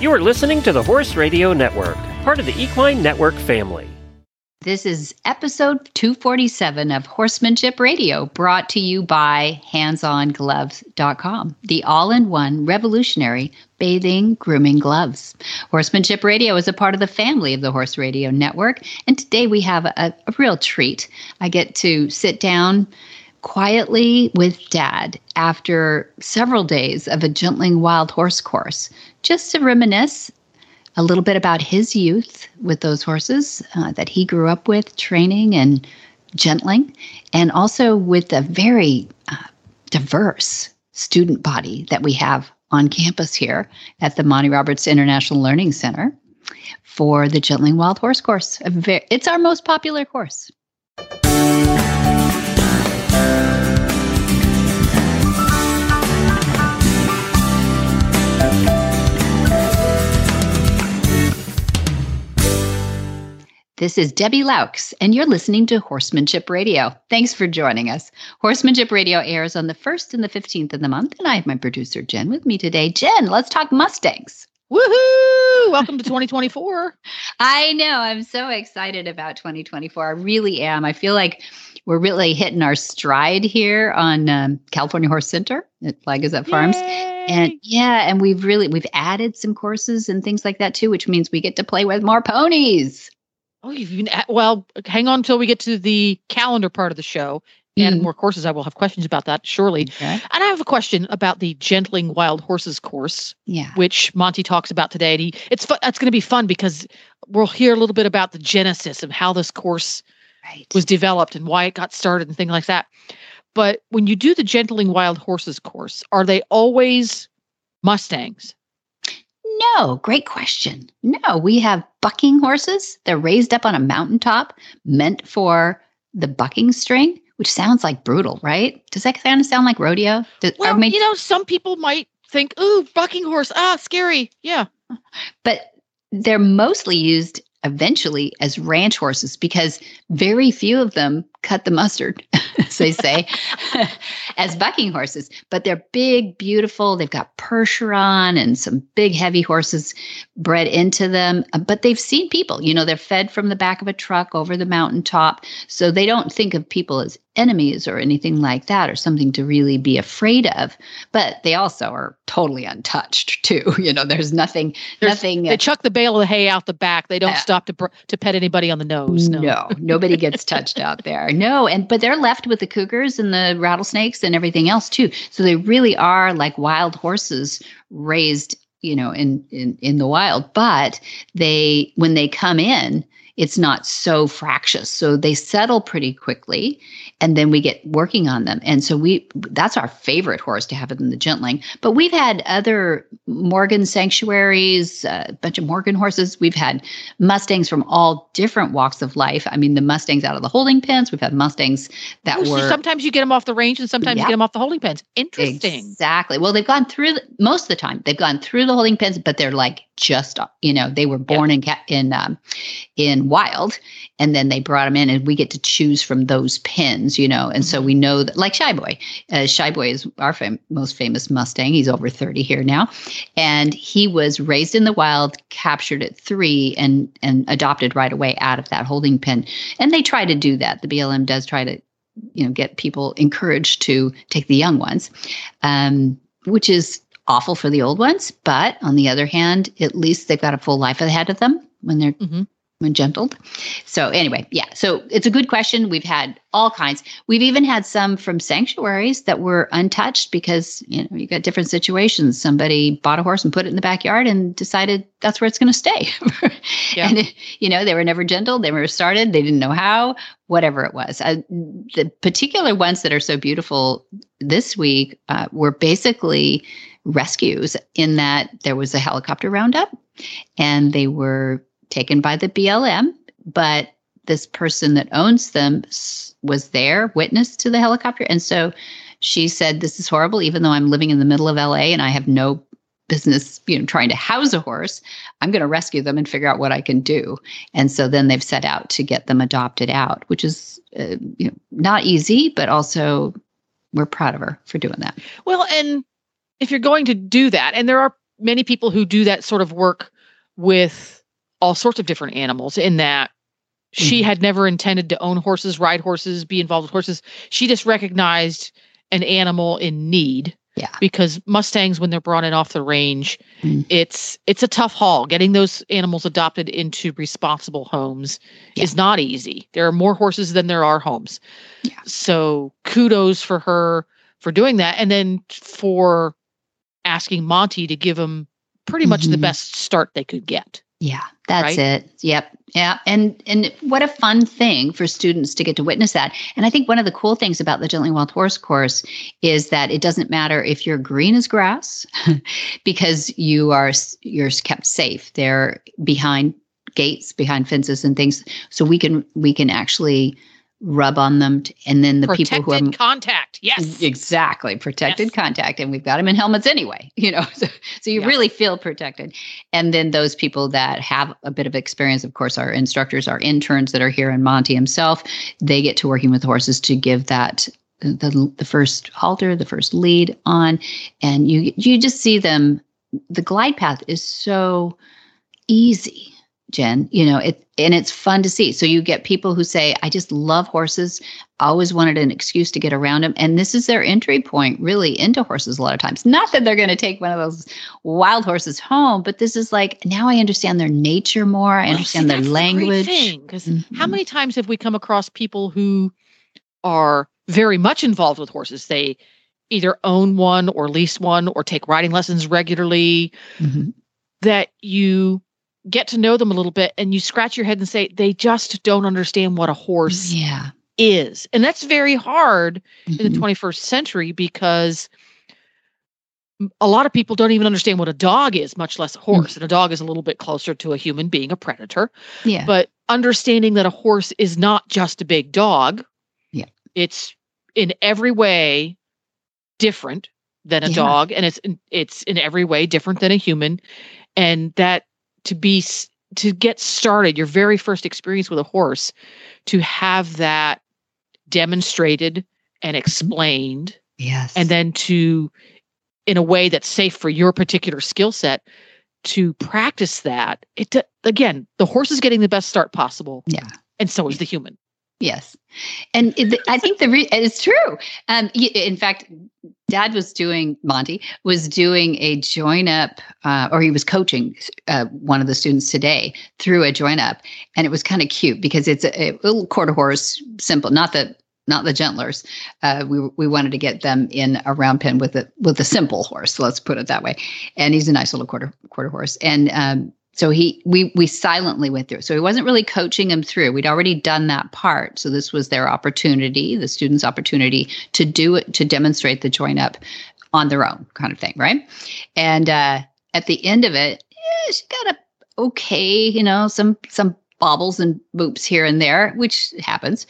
You are listening to the Horse Radio Network, part of the Equine Network family. This is episode 247 of Horsemanship Radio, brought to you by handsongloves.com, the all in one revolutionary bathing, grooming gloves. Horsemanship Radio is a part of the family of the Horse Radio Network, and today we have a, a real treat. I get to sit down quietly with dad after several days of a gentling wild horse course, just to reminisce a little bit about his youth with those horses uh, that he grew up with, training and gentling, and also with a very uh, diverse student body that we have on campus here at the Monty Roberts International Learning Center for the Gentling Wild Horse Course. It's our most popular course. This is Debbie Loucks, and you're listening to Horsemanship Radio. Thanks for joining us. Horsemanship Radio airs on the 1st and the 15th of the month, and I have my producer, Jen, with me today. Jen, let's talk Mustangs. Woohoo! Welcome to 2024. I know. I'm so excited about 2024. I really am. I feel like we're really hitting our stride here on um, California Horse Center at Flag is Up Farms. Yay! And yeah, and we've really we've added some courses and things like that too, which means we get to play with more ponies. Oh, you've been at, well. Hang on until we get to the calendar part of the show and Mhm. more courses. I will have questions about that surely. Okay. And I have a question about the Gentling Wild Horses course, Yeah. which Monty talks about today. And he, it's fu- it's going to be fun because we'll hear a little bit about the genesis of how this course Right. was developed and why it got started and things like that. But when you do the Gentling Wild Horses course, are they always Mustangs? No, great question. No, we have bucking horses. They're raised up on a mountaintop, meant for the bucking string, which sounds like brutal, right? Does that kind of sound like rodeo? Does, Well, you know, some people might think, "Ooh, bucking horse, ah, scary." Yeah. but they're mostly used eventually as ranch horses because very few of them cut the mustard, as they say, as bucking horses. But they're big, beautiful. They've got Percheron and some big, heavy horses bred into them. Uh, But they've seen people. You know, they're fed from the back of a truck over the mountaintop. So they don't think of people as enemies or anything like that or something to really be afraid of. But they also are totally untouched, too. You know, there's nothing, There's- nothing. They chuck the bale of hay out the back. They don't Yeah. stop to br- to pet anybody on the nose. No. No, nobody gets touched out there. No, and but they're left with the cougars and the rattlesnakes and everything else too. So they really are like wild horses raised, you know, in in in the wild. But they when they come in, it's not so fractious. So they settle pretty quickly and then we get working on them. And so we that's our favorite horse to have in the gentling. But we've had other Morgan sanctuaries, uh, a bunch of Morgan horses. We've had Mustangs from all different walks of life. I mean, the Mustangs out of the holding pens. We've had Mustangs that Oh, so were sometimes you get them off the range, and sometimes Yeah. you get them off the holding pens. Interesting. Exactly. Well, they've gone through the, most of the time. They've gone through the holding pens, but they're like just you know they were born in in um, in wild, and then they brought them in, and we get to choose from those pins you know. And so we know that, like Shy Boy, uh, Shy Boy is our fam- most famous Mustang. He's over thirty here now, and he was raised in the wild, captured at three, and and adopted right away out of that holding pen. And they try to do that. The BLM does try to you know get people encouraged to take the young ones um, which is awful for the old ones but on the other hand at least they've got a full life ahead of them when they're Mhm. Gentled. So anyway yeah so it's a good question. We've had all kinds. We've even had some from sanctuaries that were untouched because you know you got different situations. Somebody bought a horse and put it in the backyard and decided that's where it's going to stay. Yeah. and it, you know they were never gentled they were started. They didn't know how whatever it was. Uh, the particular ones that are so beautiful this week uh, were basically rescues in that there was a helicopter roundup and they were taken by the BLM, but this person that owns them was there, witness to the helicopter. And so she said, This is horrible, even though I'm living in the middle of LA and I have no business, you know, trying to house a horse. I'm going to rescue them and figure out what I can do. And so then they've set out to get them adopted out, which is uh, you know, not easy, but also we're proud of her for doing that. Well, and if you're going to do that, and there are many people who do that sort of work with all sorts of different animals in that she Mhm. had never intended to own horses, ride horses, be involved with horses. She just recognized an animal in need. Yeah. Because Mustangs, when they're brought in off the range, Mm. it's it's a tough haul. Getting those animals adopted into responsible homes Yeah. is not easy. There are more horses than there are homes. Yeah. So kudos for her for doing that. And then for asking Monty to give him pretty much the Mhm. best start they could get. Yeah, that's Right? it. Yep. Yeah. And and what a fun thing for students to get to witness that. And I think one of the cool things about the Gentling Wild Horse course is that it doesn't matter if you're green as grass because you are you're kept safe. They're behind gates, behind fences and things. So we can we can actually rub on them t- and then the Protected people who are contact. Yes. Exactly. Protected Yes. contact. And we've got them in helmets anyway, you know, so, so you Yeah. really feel protected. And then those people that have a bit of experience, of course, our instructors, our interns that are here and Monty himself, they get to working with horses to give that the, the first halter, the first lead on. And you, you just see them, the glide path is so easy. Jen, you know, it and it's fun to see. So you get people who say, I just love horses always wanted an excuse to get around them. And this is their entry point really into horses a lot of times. Not that they're going to take one of those wild horses home, but this is like, now I understand their nature more. I Well, understand see, their that's the great language. thing, 'cause how many times have we come across people who are very much involved with horses? They either own one or lease one or take riding lessons regularly Mhm. that you get to know them a little bit and you scratch your head and say they just don't understand what a horse Yeah. is. And that's very hard in the Mhm. 21st century because a lot of people don't even understand what a dog is, much less a Mm. horse. And a dog is a little bit closer to a human being, a predator. Yeah. But understanding that a horse is not just a big dog. Yeah. It's in every way different than a Yeah. dog and it's in, it's in every way different than a human and that to be to get started your very first experience with a horse to have that demonstrated and explained yes. and then to in a way that's safe for your particular skill set to practice that it again the horse is getting the best start possible Yeah. and so is the human Yes, and it, I think the re- it's true. Um, in fact, Dad was doing Monty was doing a join up, uh, or he was coaching uh, one of the students today through a join up, and it was kind of cute because it's a, a little quarter horse, simple, not the not the gentlers. Uh, we we wanted to get them in a round pen with a with a simple horse. Let's put it that way. And he's a nice little quarter quarter horse, and um, so he we we silently went through. So he wasn't really coaching him through. We'd already done that part. So this was their opportunity, the students' opportunity to do it to demonstrate the join up on their own kind of thing, right? And uh, at the end of it, yeah, she got a okay, you know, some some bobbles and boops here and there, which happens.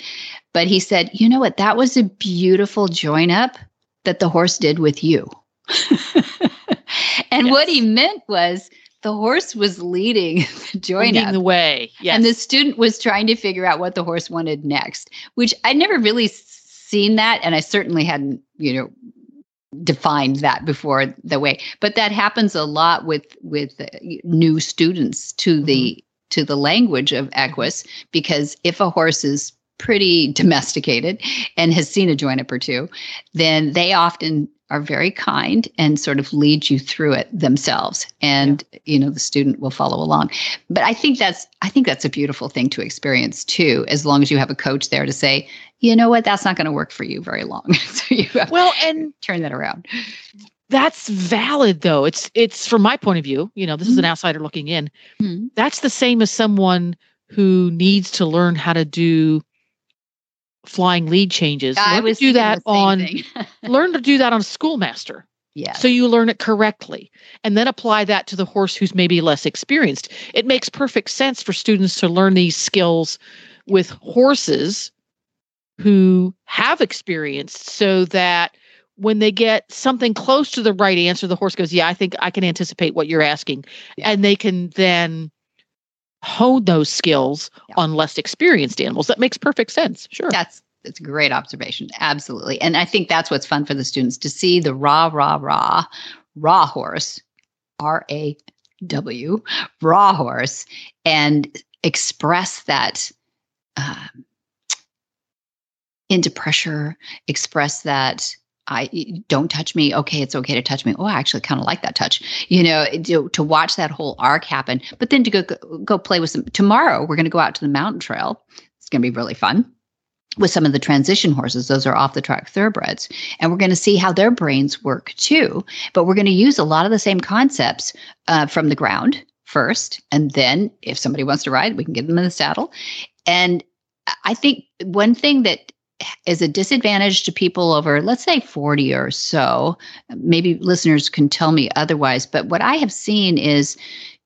But he said, you know what? That was a beautiful join up that the horse did with you. and what he meant was the horse was leading the join leading up. the way yes And the student was trying to figure out what the horse wanted next, which I'd never really seen that. And I certainly hadn't, you know, defined that before the way but that happens a lot with with uh, new students to the to the language of equus because if a horse is pretty domesticated and has seen a join up or two then they often are very kind and sort of lead you through it themselves. And you know the student will follow along. But i think that's i think that's a beautiful thing to experience too as long as you have a coach there to say you know what? That's not going to work for you very long. So you have well and to turn that around. That's valid though. It's it's from my point of view you know this is an outsider looking in. Mhm. that's the same as someone who needs to learn how to do flying lead changes i learn was to do that on learn to do that on schoolmaster. Yeah. So you learn it correctly and then apply that to the horse who's maybe less experienced. It makes perfect sense for students to learn these skills with horses who have experience so that when they get something close to the right answer the horse goes yeah i think i can anticipate what you're asking. Yeah. and they can then hone those skills Yeah. on less experienced animals that makes perfect sense sure That's that's a great observation. Absolutely. And I think that's what's fun for the students to see the raw, raw, raw, raw horse R A W, raw horse, and express that um, into pressure, express that I don't touch me. Okay, it's okay to touch me. Oh, I actually kind of like that touch. You know, to, to watch that whole arc happen. But then to go go play with some. Tomorrow we're going to go out to the mountain trail. It's going to be really fun with some of the transition horses. Those are off the track thoroughbreds, and we're going to see how their brains work too. But we're going to use a lot of the same concepts uh, from the ground first, and then if somebody wants to ride, we can get them in the saddle. And I think one thing that is a disadvantage to people over, let's say, 40 or so. Maybe listeners can tell me otherwise. But what I have seen is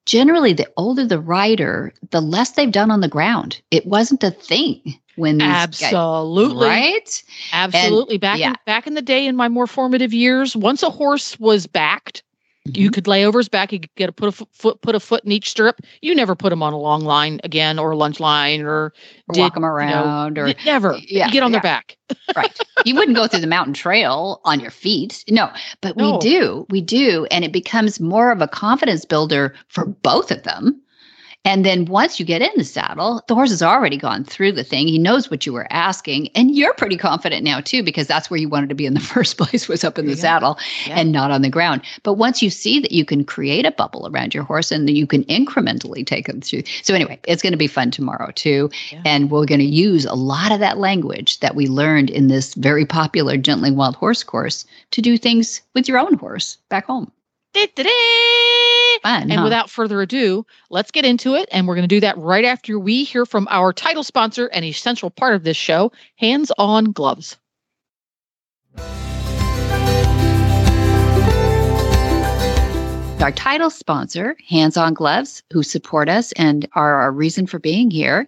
generally the older the rider, the less they've done on the ground. It wasn't a thing when absolutely guys, right absolutely and, back yeah. in, back in the day in my more formative years once a horse was backed. You mm-hmm. could lay over his back. You could get a put a foot put a foot in each stirrup. You never put him on a long line again, or a lunge line, or, or did, walk him around, you know, or never. Yeah, you get on yeah. their back. right. You wouldn't go through the mountain trail on your feet. No, but no. we do. We do, and it becomes more of a confidence builder for both of them and then once you get in the saddle, the horse has already gone through the thing. He knows what you were asking. And you're pretty confident now, too, because that's where you wanted to be in the first place was up in the saddle yeah. and not on the ground. But once you see that you can create a bubble around your horse and you can incrementally take them through. So, anyway, it's going to be fun tomorrow, too. Yeah. And we're going to use a lot of that language that we learned in this very popular Gentling Wild Horse course to do things with your own horse back home. Fun, and huh? without further ado, let's get into it. And we're going to do that right after we hear from our title sponsor and essential part of this show, Hands On Gloves. Our title sponsor, Hands On Gloves, who support us and are our reason for being here,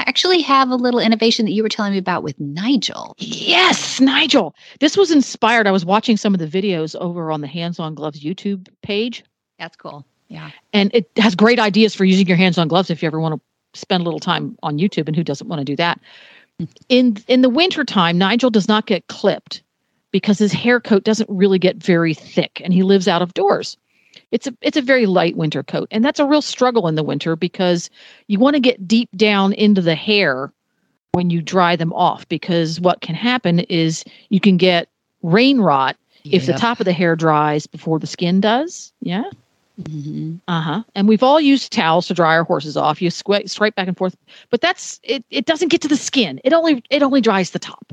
actually have a little innovation that you were telling me about with Nigel. Yes, Nigel. This was inspired. I was watching some of the videos over on the Hands on Gloves YouTube page. That's cool. Yeah. And it has great ideas for using your hands on gloves if you ever want to spend a little time on YouTube and who doesn't want to do that. Hmm. In in the wintertime, Nigel does not get clipped because his hair coat doesn't really get very thick and he lives out of doors it's a it's a very light winter coat and that's a real struggle in the winter because you want to get deep down into the hair when you dry them off because what can happen is you can get rain rot yep. if the top of the hair dries before the skin does yeah? Mm-hmm. uh-huh and we've all used towels to dry our horses off. You swipe, swipe back and forth but that's it it doesn't get to the skin. It only it only dries the top.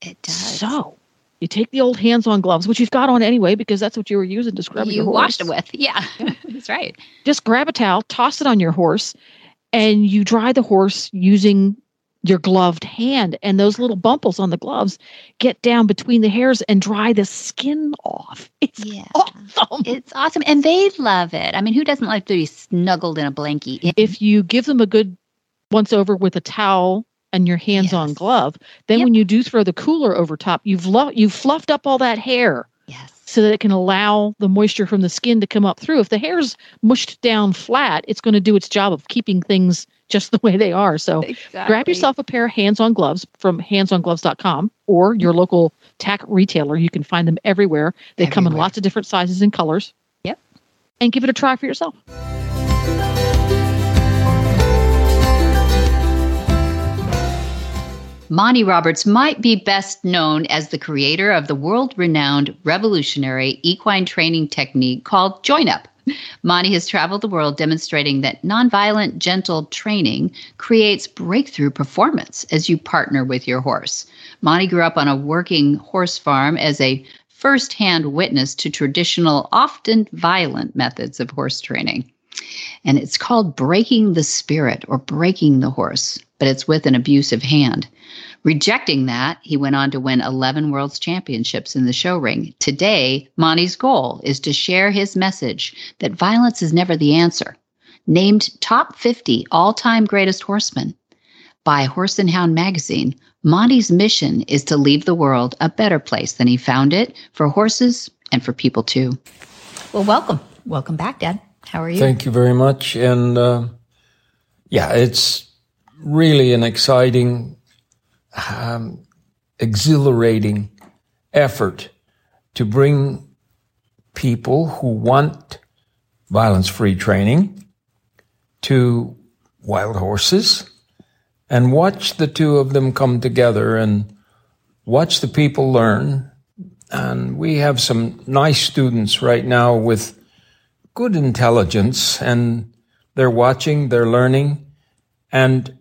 It does. So you take the old hands-on gloves, which you've got on anyway because that's what you were using to scrub you your horse. You washed it with, yeah, that's right. Just grab a towel, toss it on your horse, and you dry the horse using your gloved hand. And those little bumples on the gloves get down between the hairs and dry the skin off. It's yeah. awesome. It's awesome, and they love it. I mean, who doesn't like to be snuggled in a blankie? If you give them a good once over with a towel and your hands-on yes. glove. Then yep. when you do throw the cooler over top, you've lo- you've fluffed up all that hair. Yes. So that it can allow the moisture from the skin to come up through. If the hair's mushed down flat, it's going to do its job of keeping things just the way they are. So exactly. grab yourself a pair of hands-on gloves from handsongloves.com or your local tack retailer. You can find them everywhere. They everywhere. come in lots of different sizes and colors. Yep. And give it a try for yourself. Monty Roberts might be best known as the creator of the world renowned revolutionary equine training technique called Join Up. Monty has traveled the world demonstrating that nonviolent, gentle training creates breakthrough performance as you partner with your horse. Monty grew up on a working horse farm as a firsthand witness to traditional, often violent methods of horse training. And it's called breaking the spirit or breaking the horse, but it's with an abusive hand. Rejecting that, he went on to win 11 World's Championships in the show ring. Today, Monty's goal is to share his message that violence is never the answer. Named top 50 all time greatest horsemen by Horse and Hound magazine, Monty's mission is to leave the world a better place than he found it for horses and for people too. Well, welcome. Welcome back, Dad. How are you? Thank you very much. And uh, yeah, it's really an exciting um, exhilarating effort to bring people who want violence free training to wild horses and watch the two of them come together and watch the people learn. And we have some nice students right now with good intelligence and they're watching, they're learning, and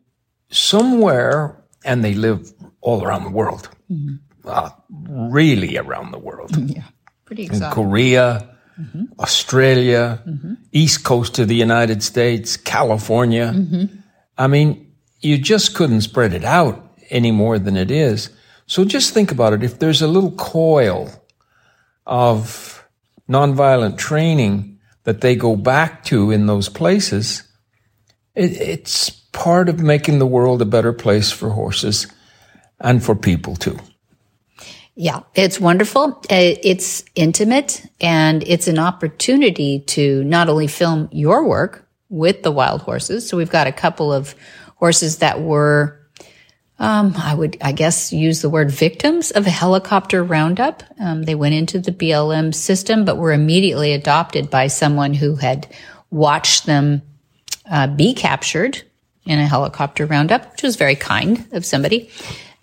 somewhere, and they live all around the world, mm-hmm. uh, really around the world. Yeah, pretty exciting. In Korea, mm-hmm. Australia, mm-hmm. East Coast of the United States, California. Mm-hmm. I mean, you just couldn't spread it out any more than it is. So just think about it. If there's a little coil of nonviolent training that they go back to in those places, it, it's part of making the world a better place for horses and for people too. Yeah, it's wonderful. Uh, it's intimate and it's an opportunity to not only film your work with the wild horses. So we've got a couple of horses that were, um, I would, I guess, use the word victims of a helicopter roundup. Um, they went into the BLM system, but were immediately adopted by someone who had watched them uh, be captured in a helicopter roundup, which was very kind of somebody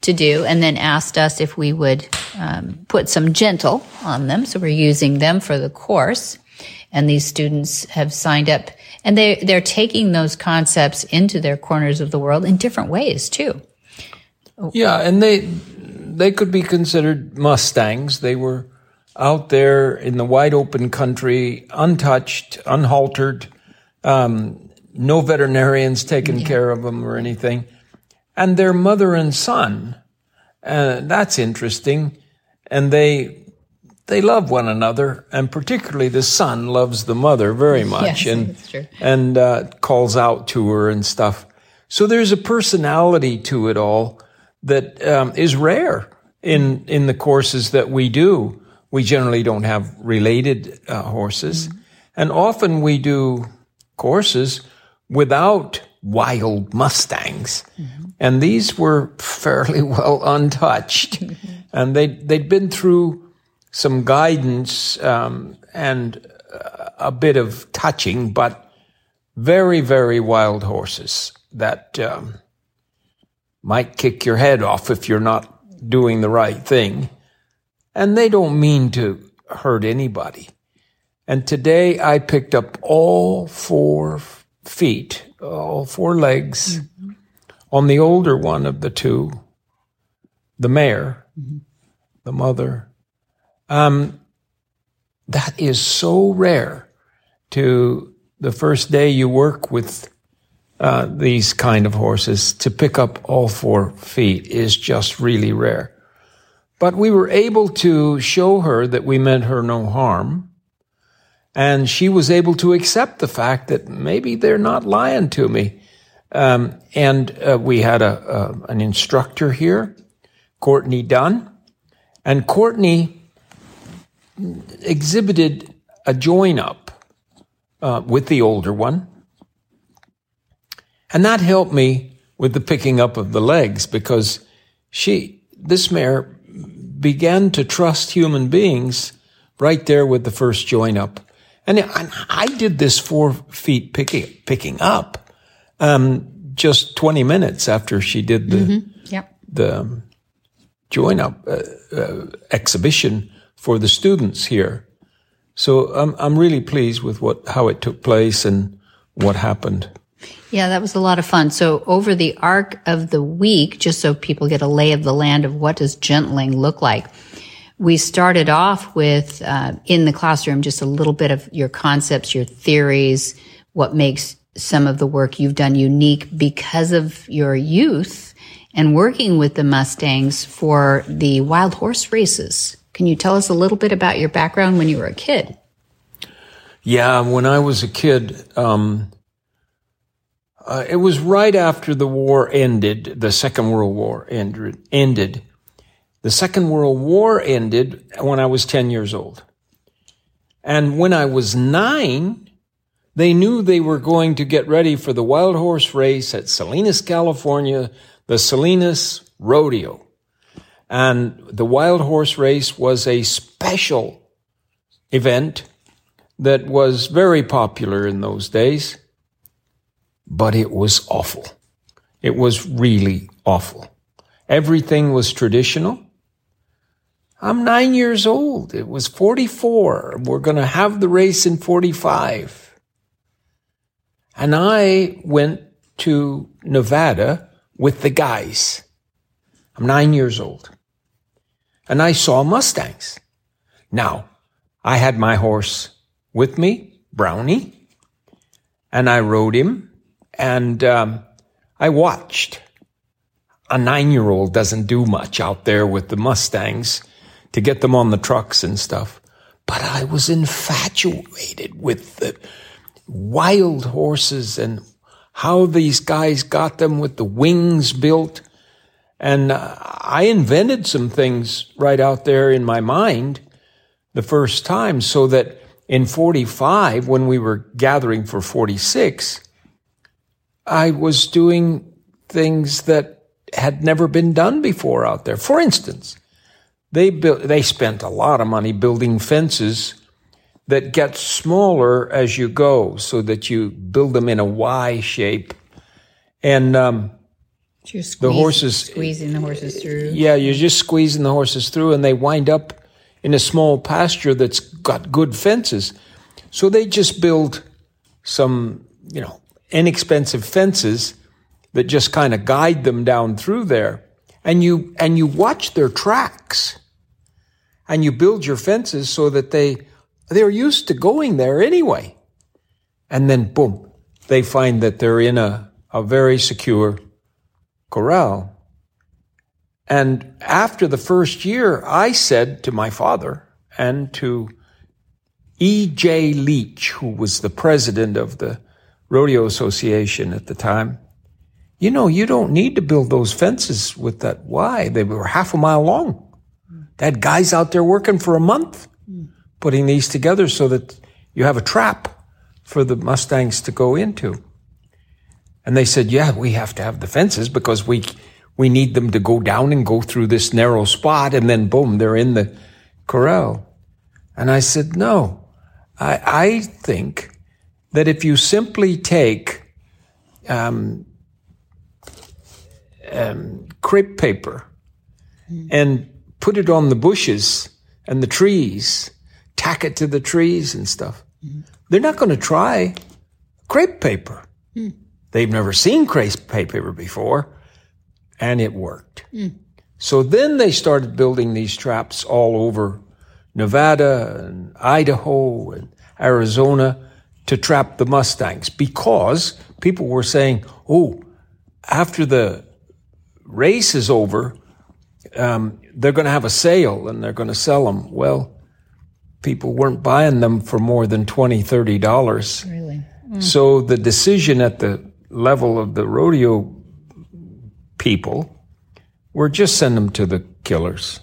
to do, and then asked us if we would um, put some gentle on them. So we're using them for the course. And these students have signed up and they, they're taking those concepts into their corners of the world in different ways too. Yeah. And they, they could be considered Mustangs. They were out there in the wide open country, untouched, unhaltered, um, no veterinarians taking yeah. care of them or anything and their mother and son. Uh, that's interesting. And they they love one another, and particularly the son loves the mother very much, yes, and and uh, calls out to her and stuff. So there's a personality to it all that um, is rare in in the courses that we do. We generally don't have related uh, horses, mm-hmm. and often we do courses without wild mustangs. Mm-hmm. And these were fairly well untouched. and they, they'd been through some guidance um, and a bit of touching, but very, very wild horses that um, might kick your head off if you're not doing the right thing. And they don't mean to hurt anybody. And today I picked up all four feet, all four legs mm-hmm. on the older one of the two, the mare, mm-hmm. the mother. Um, that is so rare to the first day you work with uh, these kind of horses to pick up all four feet is just really rare. But we were able to show her that we meant her no harm and she was able to accept the fact that maybe they're not lying to me. Um, and uh, we had a, an instructor here, Courtney Dunn, and Courtney exhibited a join up uh, with the older one, and that helped me with the picking up of the legs because she, this mare, began to trust human beings right there with the first join up. And I did this four feet picking, picking up, um, just 20 minutes after she did the, mm-hmm. yep. the join up uh, uh, exhibition for the students here. So I'm, I'm really pleased with what, how it took place and what happened. Yeah, that was a lot of fun. So over the arc of the week, just so people get a lay of the land of what does gentling look like, we started off with uh, in the classroom just a little bit of your concepts, your theories, what makes some of the work you've done unique because of your youth and working with the Mustangs for the wild horse races. Can you tell us a little bit about your background when you were a kid? Yeah, when I was a kid, um, uh, it was right after the war ended, the Second World War ended, ended the Second World War ended when I was 10 years old. And when I was nine, they knew they were going to get ready for the wild horse race at Salinas, California, the Salinas Rodeo. And the wild horse race was a special event that was very popular in those days, but it was awful. It was really awful. Everything was traditional. I'm nine years old. It was 44. We're going to have the race in 45. And I went to Nevada with the guys. I'm nine years old. And I saw Mustangs. Now, I had my horse with me, Brownie, and I rode him and um, I watched. A nine year old doesn't do much out there with the Mustangs to get them on the trucks and stuff. But I was infatuated with the wild horses and how these guys got them with the wings built. And uh, I invented some things right out there in my mind the first time so that in 45, when we were gathering for 46, I was doing things that had never been done before out there. For instance, they built, they spent a lot of money building fences that get smaller as you go so that you build them in a Y shape. And, um, squeeze, the horses squeezing the horses through. Yeah, you're just squeezing the horses through and they wind up in a small pasture that's got good fences. So they just build some, you know, inexpensive fences that just kind of guide them down through there. And you, and you watch their tracks and you build your fences so that they, they're used to going there anyway. And then boom, they find that they're in a, a very secure corral. And after the first year, I said to my father and to E.J. Leach, who was the president of the Rodeo Association at the time, you know, you don't need to build those fences with that Y. They were half a mile long. That guys out there working for a month putting these together so that you have a trap for the Mustangs to go into. And they said, yeah, we have to have the fences because we, we need them to go down and go through this narrow spot and then boom, they're in the corral. And I said, no, I, I think that if you simply take, um, um, crepe paper and put it on the bushes and the trees, tack it to the trees and stuff. They're not going to try crepe paper. They've never seen crepe paper before, and it worked. So then they started building these traps all over Nevada and Idaho and Arizona to trap the Mustangs because people were saying, oh, after the race is over, um, they're going to have a sale and they're going to sell them. Well, people weren't buying them for more than $20, $30. Really? So the decision at the level of the rodeo people were just send them to the killers.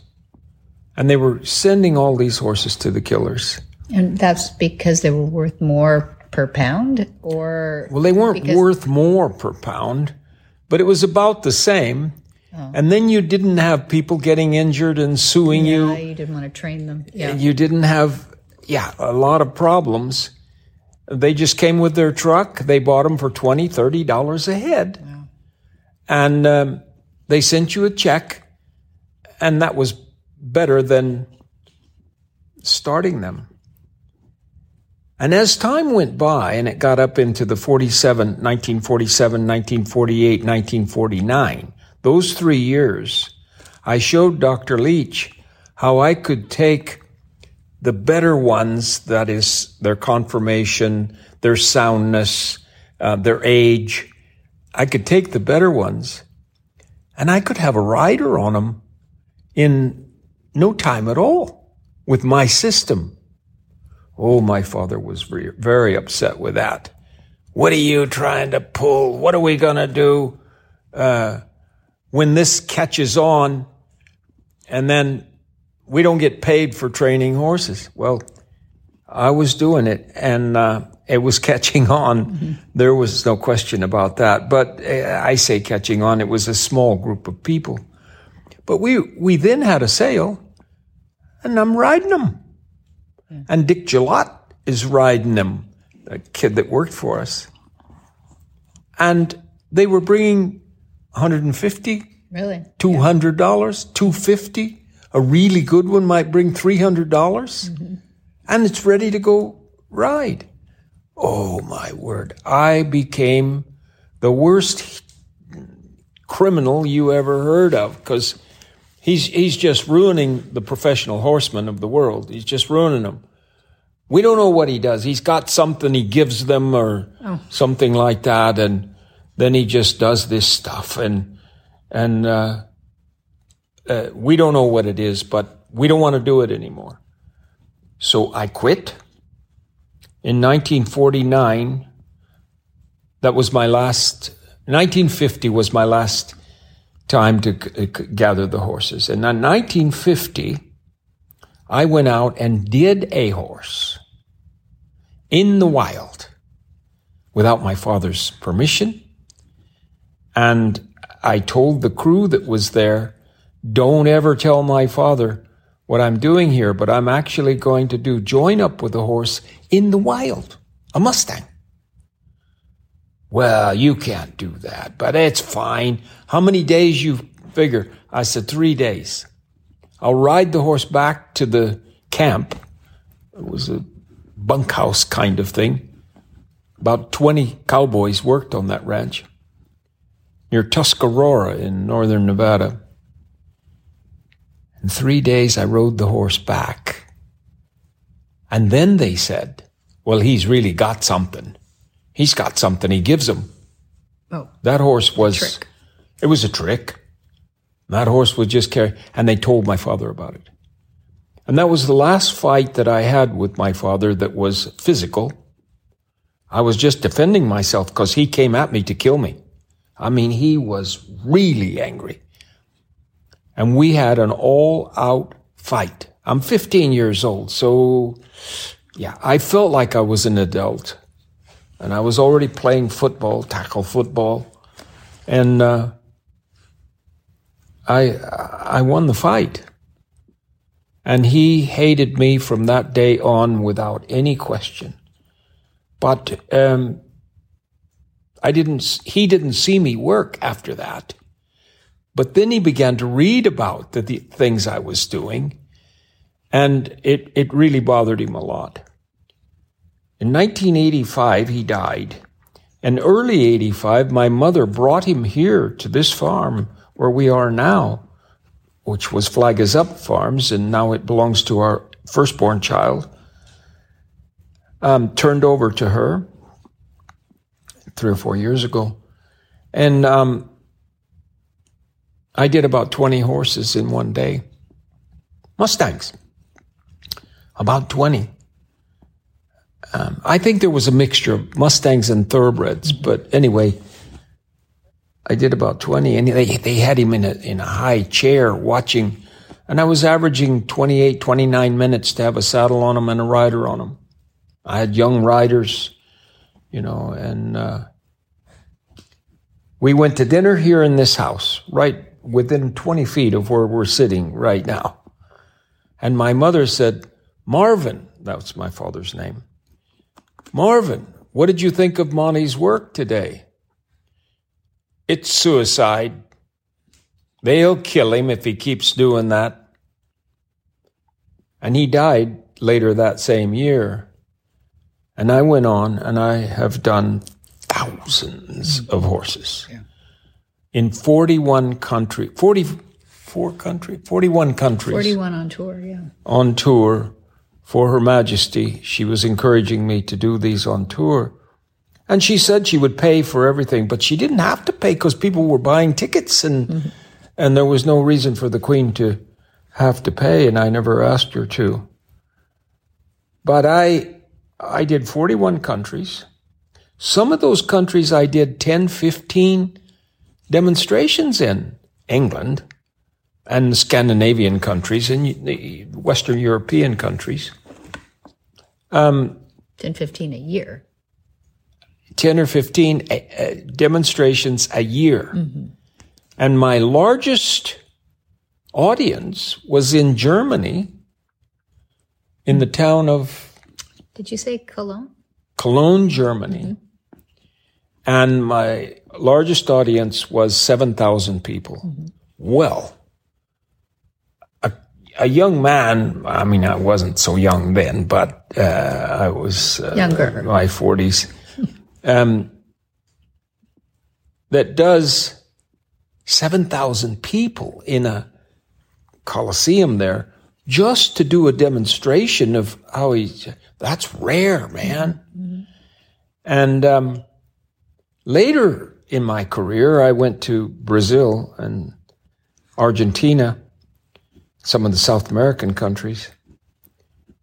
And they were sending all these horses to the killers. And that's because they were worth more per pound or Well, they weren't worth more per pound, but it was about the same. And then you didn't have people getting injured and suing you. Yeah, you didn't want to train them. Yeah. You didn't have, yeah, a lot of problems. They just came with their truck. They bought them for $20, $30 a head. And um, they sent you a check, and that was better than starting them. And as time went by and it got up into the 47, 1947, 1948, 1949, those three years, I showed Dr. Leach how I could take the better ones, that is their conformation, their soundness, uh, their age. I could take the better ones and I could have a rider on them in no time at all with my system. Oh, my father was very, very upset with that. What are you trying to pull? What are we going to do uh, when this catches on and then we don't get paid for training horses? Well, I was doing it and uh, it was catching on. There was no question about that. But uh, I say catching on, it was a small group of people. But we, we then had a sale and I'm riding them. And Dick Gillot is riding them, a kid that worked for us. And they were bringing 150 Really? $200, 250 A really good one might bring $300 mm-hmm. and it's ready to go ride. Oh my word. I became the worst criminal you ever heard of because he's, he's just ruining the professional horsemen of the world. He's just ruining them. We don't know what he does. He's got something he gives them or something like that. And then he just does this stuff and, and, uh, uh, we don't know what it is, but we don't want to do it anymore. So I quit. In 1949, that was my last, 1950 was my last time to c- uh, c- gather the horses. And in 1950, I went out and did a horse in the wild without my father's permission. And I told the crew that was there, don't ever tell my father what I'm doing here, but I'm actually going to do join up with a horse in the wild, a Mustang. Well, you can't do that, but it's fine. How many days you figure? I said three days. I'll ride the horse back to the camp. It was a bunkhouse kind of thing. About 20 cowboys worked on that ranch near Tuscarora in northern Nevada. In three days, I rode the horse back. And then they said, well, he's really got something. He's got something he gives him. Oh. That horse was, Trick. it was a trick. That horse would just carry, and they told my father about it. And that was the last fight that I had with my father that was physical. I was just defending myself because he came at me to kill me. I mean, he was really angry. And we had an all out fight. I'm 15 years old. So yeah, I felt like I was an adult and I was already playing football, tackle football. And, uh, I, I won the fight. And he hated me from that day on without any question. But, um, I didn't, he didn't see me work after that. But then he began to read about the, the things I was doing, and it, it really bothered him a lot. In 1985, he died. In early 85, my mother brought him here to this farm where we are now, which was Flag is Up Farms, and now it belongs to our firstborn child. Um, turned over to her three or four years ago. And um, I did about 20 horses in one day. Mustangs. About 20. Um, I think there was a mixture of Mustangs and thoroughbreds, but anyway, I did about 20 and they, they had him in a, in a high chair watching and I was averaging 28, 29 minutes to have a saddle on him and a rider on him. I had young riders, you know, and, uh, we went to dinner here in this house, right within 20 feet of where we're sitting right now. And my mother said, Marvin, that was my father's name. Marvin, what did you think of Monty's work today? It's suicide. They'll kill him if he keeps doing that. And he died later that same year. And I went on and I have done thousands of horses in 41 country, 44 country, 41 countries 41 on tour, yeah. on tour for Her Majesty. She was encouraging me to do these on tour. And she said she would pay for everything, but she didn't have to pay because people were buying tickets and, mm-hmm. and there was no reason for the Queen to have to pay. And I never asked her to. But I, I did 41 countries. Some of those countries I did 10, 15 demonstrations in England and Scandinavian countries and the Western European countries. 10, 15 a year. 10 or 15 uh, uh, demonstrations a year. And my largest audience was in Germany in the town of Did you say Cologne? Cologne, Germany. And my largest audience was 7,000 people. Well, a, young man, I mean, I wasn't so young then, but uh, I was uh, Younger. my 40s, um, that does 7,000 people in a coliseum there just to do a demonstration of how he, that's rare, man. And um, later in my career, I went to Brazil and Argentina, some of the South American countries.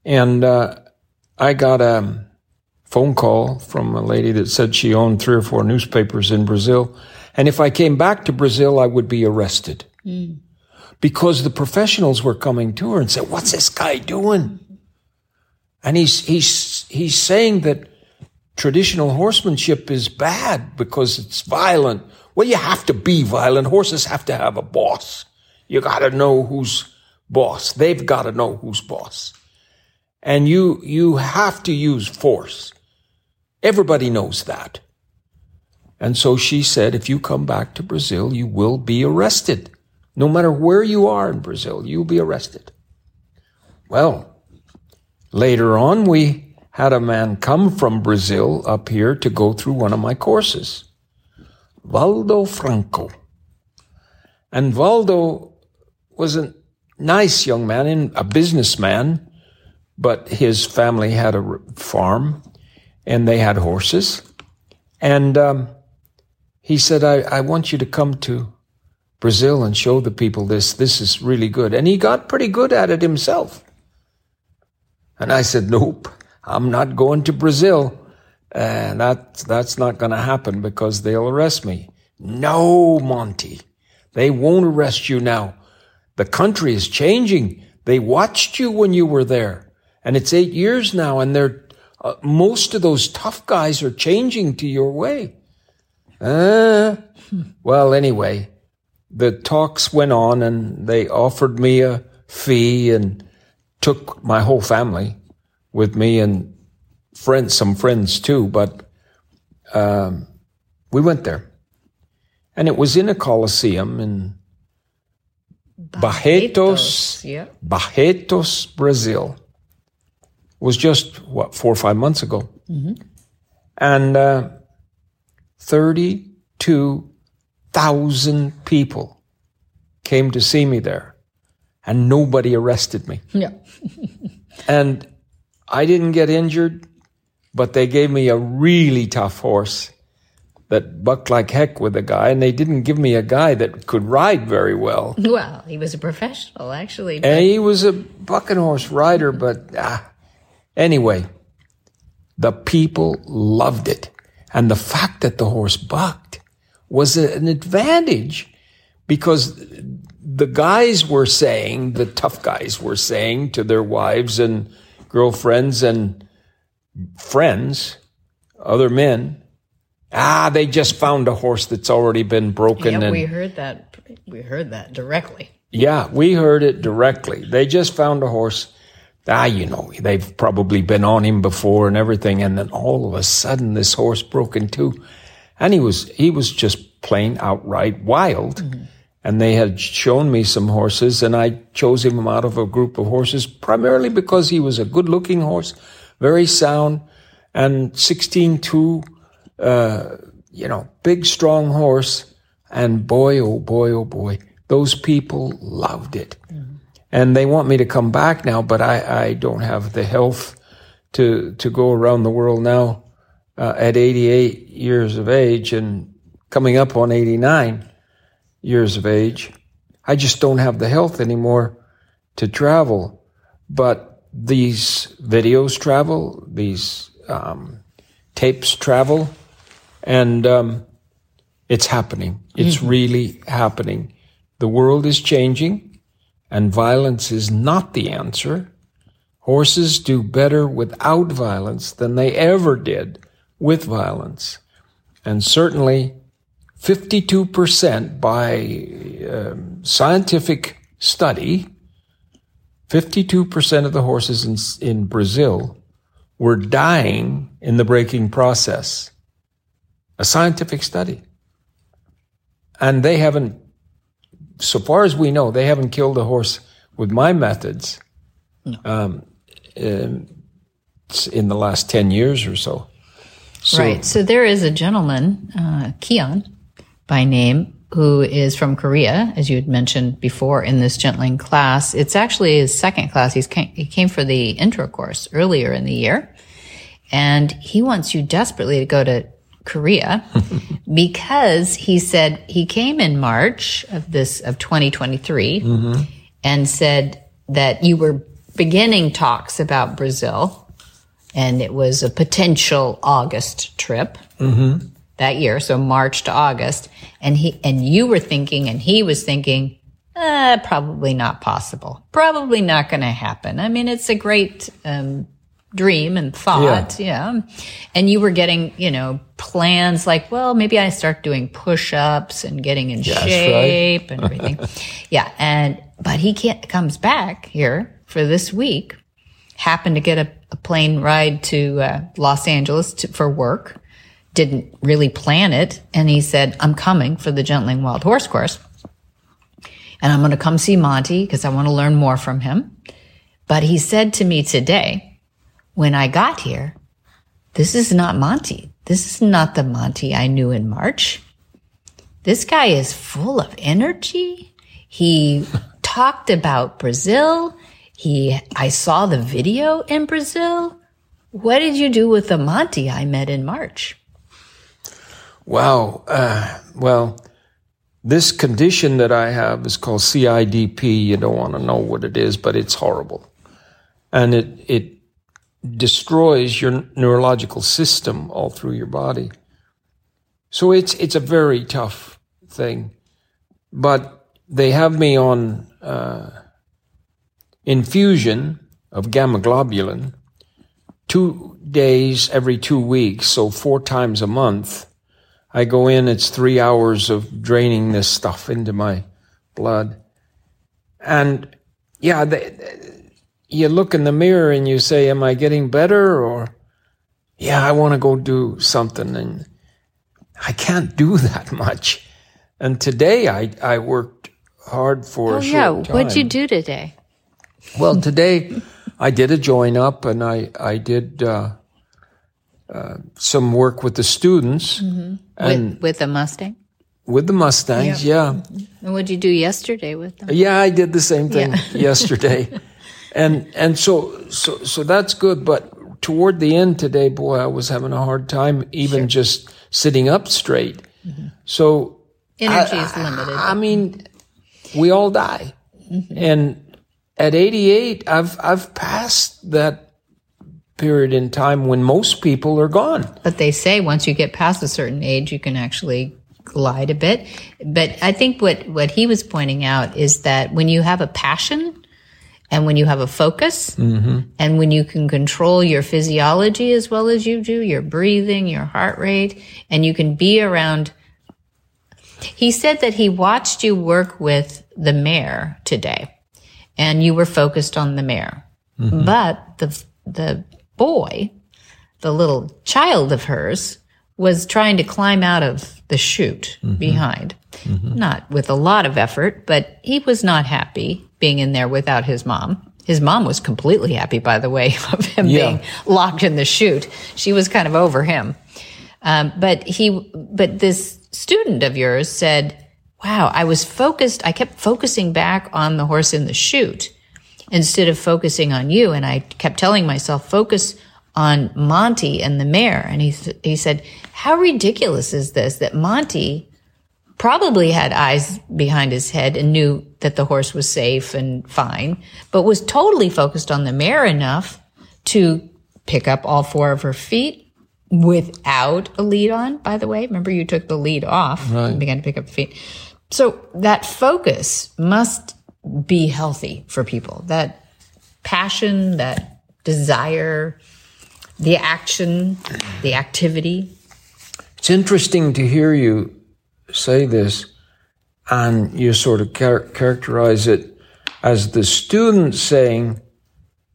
And uh, I got a phone call from a lady that said she owned three or four newspapers in Brazil. And if I came back to Brazil, I would be arrested. Because the professionals were coming to her and said, What's this guy doing? And he's, he's, he's saying that traditional horsemanship is bad because it's violent. Well, you have to be violent. Horses have to have a boss. You got to know who's boss. They've got to know who's boss. And you, you have to use force. Everybody knows that. And so she said, if you come back to Brazil, you will be arrested. No matter where you are in Brazil, you'll be arrested. Well, later on, we had a man come from Brazil up here to go through one of my courses. Valdo Franco. And Valdo was a nice young man and a businessman, but his family had a farm and they had horses. And um, he said, I, I want you to come to Brazil and show the people this. This is really good. And he got pretty good at it himself. And I said, Nope, I'm not going to Brazil. And that, that's not going to happen because they'll arrest me. No, Monty, they won't arrest you now. The country is changing. They watched you when you were there. And it's eight years now, and they're, uh, most of those tough guys are changing to your way. Uh, well, anyway, the talks went on and they offered me a fee and took my whole family with me and friends, some friends too, but um, we went there. And it was in a coliseum in Barretos, Yeah. Barretos, Brazil. It was just, what, four or five months ago. And uh, 32,000 people came to see me there, and nobody arrested me. Yeah. And I didn't get injured, but they gave me a really tough horse that bucked like heck with a guy, and they didn't give me a guy that could ride very well. Well, he was a professional, actually. but- And he was a bucking horse rider, but ah. anyway, the people loved it. And the fact that the horse bucked was an advantage because the guys were saying, the tough guys were saying to their wives and girlfriends and friends, other men, ah, they just found a horse that's already been broken. yeah, and we heard that. We heard that directly. yeah, we heard it directly. They just found a horse. Ah, you know, they've probably been on him before and everything. And then all of a sudden, this horse broke in two. And he was, he was just plain outright wild. And they had shown me some horses and I chose him out of a group of horses primarily because he was a good looking horse, very sound and 16-2, uh, you know, big, strong horse. And boy, oh boy, oh boy, those people loved it. And they want me to come back now, but I, I don't have the health to, to go around the world now uh, at 88 years of age and coming up on 89 years of age. I just don't have the health anymore to travel. But these videos travel, these um, tapes travel, and um, it's happening. It's really happening. The world is changing, and violence is not the answer. Horses do better without violence than they ever did with violence. And certainly 52% by um, scientific study, 52% of the horses in, in Brazil were dying in the breaking process. A scientific study. And they haven't, so far as we know, they haven't killed a horse with my methods No. um, in, in the last 10 years or so. So, right. So there is a gentleman, uh, Keon by name, who is from Korea, as you had mentioned before in this gentling class. It's actually his second class. He's came, he came for the intro course earlier in the year. And he wants you desperately to go to Korea because he said he came in March of this, of 2023 and said that you were beginning talks about Brazil and it was a potential August trip that year, so March to August, and he and you were thinking, and he was thinking, uh, probably not possible, probably not going to happen. I mean, it's a great um, dream and thought, yeah. And you were getting, you know, plans like, well, maybe I start doing push-ups and getting in right. shape and everything, yeah. And but he can't comes back here for this week happened to get a, a plane ride to uh, Los Angeles to, for work. Didn't really plan it, and he said, "I'm coming for the Gentling Wild Horse course, and I'm going to come see Monty because I want to learn more from him." But he said to me today, when I got here, "This is not Monty. This is not the Monty I knew in March. This guy is full of energy. He talked about Brazil." He, I saw the video in Brazil. What did you do with the Monty I met in March? Wow. Uh, well, this condition that I have is called CIDP. You don't want to know what it is, but it's horrible. And it, it destroys your neurological system all through your body. So it's, it's a very tough thing. But they have me on, uh, infusion of gamma globulin two days every two weeks, so four times a month. I go in, it's three hours of draining this stuff into my blood. And yeah, the, you look in the mirror and you say, Am I getting better? Or, yeah, I want to go do something. And I can't do that much. And today I, I worked hard for Oh, a short yeah. time. What'd you do today? Well, today I did a join up and I, I did uh, uh, some work with the students and with, with a Mustang? with the Mustangs. Yeah. And what'd you do yesterday with them? Yeah, I did the same thing Yeah. yesterday. And and so so so that's good, but toward the end today, boy, I was having a hard time even just sitting up straight. Mm-hmm. So Energy is limited. I mean, we all die. Mm-hmm. And at 88, I've I've passed that period in time when most people are gone. But they say once you get past a certain age, you can actually glide a bit. But I think what, what he was pointing out is that when you have a passion and when you have a focus mm-hmm. and when you can control your physiology as well as you do, your breathing, your heart rate, and you can be around. He said that he watched you work with the mare today and you were focused on the mare. Mm-hmm. But the, the boy, the little child of hers was trying to climb out of the chute mm-hmm. behind. Not with a lot of effort, but he was not happy being in there without his mom. His mom was completely happy, by the way, of him Yeah. being locked in the chute. She was kind of over him. Um, but he, but this student of yours said, wow, I was focused. I kept focusing back on the horse in the chute instead of focusing on you. And I kept telling myself, focus on Monty and the mare. And he, he said, how ridiculous is this that Monty probably had eyes behind his head and knew that the horse was safe and fine, but was totally focused on the mare enough to pick up all four of her feet without a lead on, by the way. Remember, you took the lead off and began to pick up the feet. So that focus must be healthy for people. That passion, that desire, the action, the activity. It's interesting to hear you say this and you sort of char- characterize it as the student saying,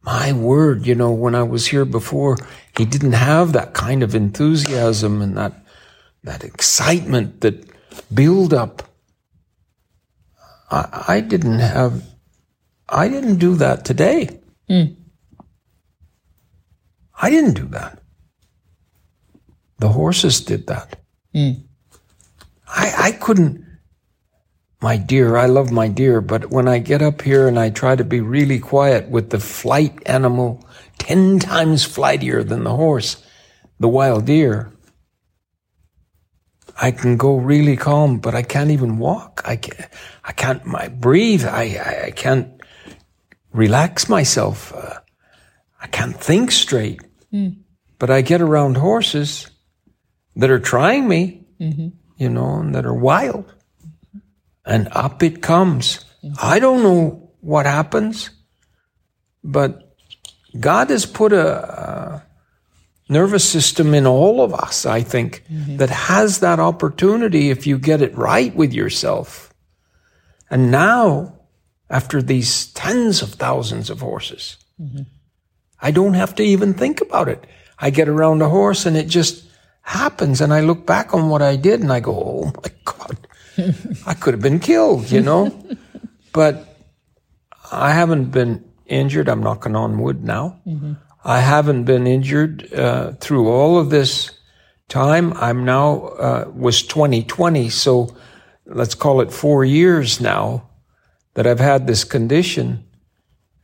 my word, you know, when I was here before, he didn't have that kind of enthusiasm and that, that excitement that build up. I, I didn't have, I didn't do that today. Mm. I didn't do that. The horses did that. Mm. I, I couldn't, my dear, I love my deer, but when I get up here and I try to be really quiet with the flight animal, 10 times flightier than the horse, the wild deer, I can go really calm, but I can't even walk. I can't, I can't my, breathe. I, I, I can't relax myself. Uh, I can't think straight. Mm. But I get around horses that are trying me, mm-hmm. You know, and that are wild and up it comes. I don't know what happens, but God has put a, a nervous system in all of us, I think, mm-hmm. that has that opportunity if you get it right with yourself. And now, after these tens of thousands of horses, mm-hmm. I don't have to even think about it. I get around a horse and it just happens. And I look back on what I did and I go, Oh my God, I could have been killed, you know? but I haven't been injured. I'm knocking on wood now. Mm-hmm. I haven't been injured uh, through all of this time. I'm now, uh, was 2020, so let's call it four years now that I've had this condition.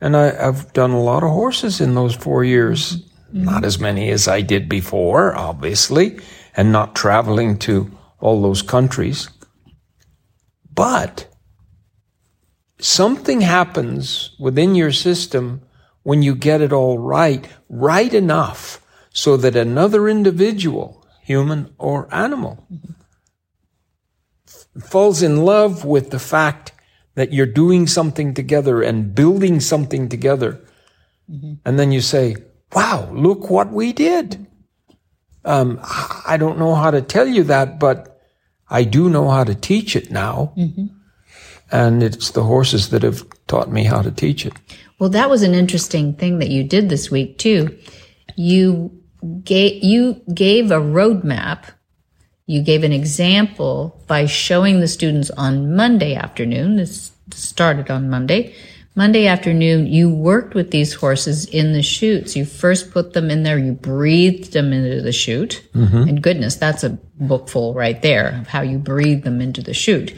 And I, have done a lot of horses in those four years. Mm-hmm. Not as many as I did before, obviously, and not traveling to all those countries. But something happens within your system when you get it all right, right enough so that another individual, human or animal, falls in love with the fact that you're doing something together and building something together. Mm-hmm. And then you say, wow, look what we did. Um, I don't know how to tell you that, but I do know how to teach it now. Mm-hmm. And it's the horses that have taught me how to teach it. Well, that was an interesting thing that you did this week too. You gave, you gave a roadmap. You gave an example by showing the students on Monday afternoon. This started on Monday Monday afternoon, you worked with these horses in the chutes. You first put them in there, you breathed them into the chute. Mm-hmm. And goodness, that's a bookful right there of how you breathe them into the chute.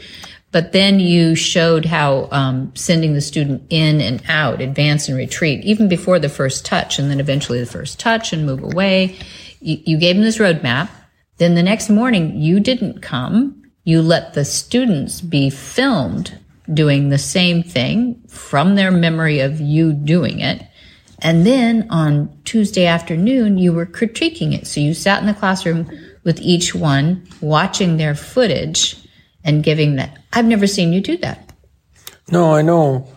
But then you showed how um, sending the student in and out, advance and retreat, even before the first touch, and then eventually the first touch and move away. You, you gave them this roadmap. Then the next morning, you didn't come. You let the students be filmed doing the same thing from their memory of you doing it. And then on Tuesday afternoon, you were critiquing it. So you sat in the classroom with each one, watching their footage and giving that. I've never seen you do that. No, I know.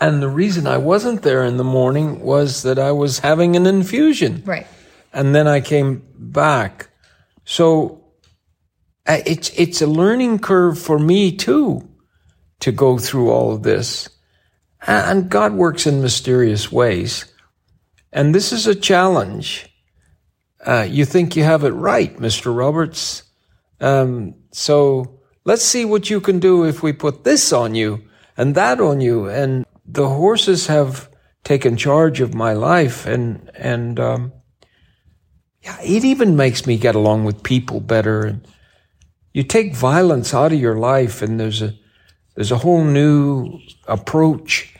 And the reason I wasn't there in the morning was that I was having an infusion. Right. And then I came back. So uh, it's, it's a learning curve for me too to go through all of this. And God works in mysterious ways. And this is a challenge. Uh, you think you have it right, Mr. Roberts. Um, so let's see what you can do if we put this on you and that on you. And the horses have taken charge of my life and, and, um, yeah, it even makes me get along with people better. And you take violence out of your life and there's a, there's a whole new approach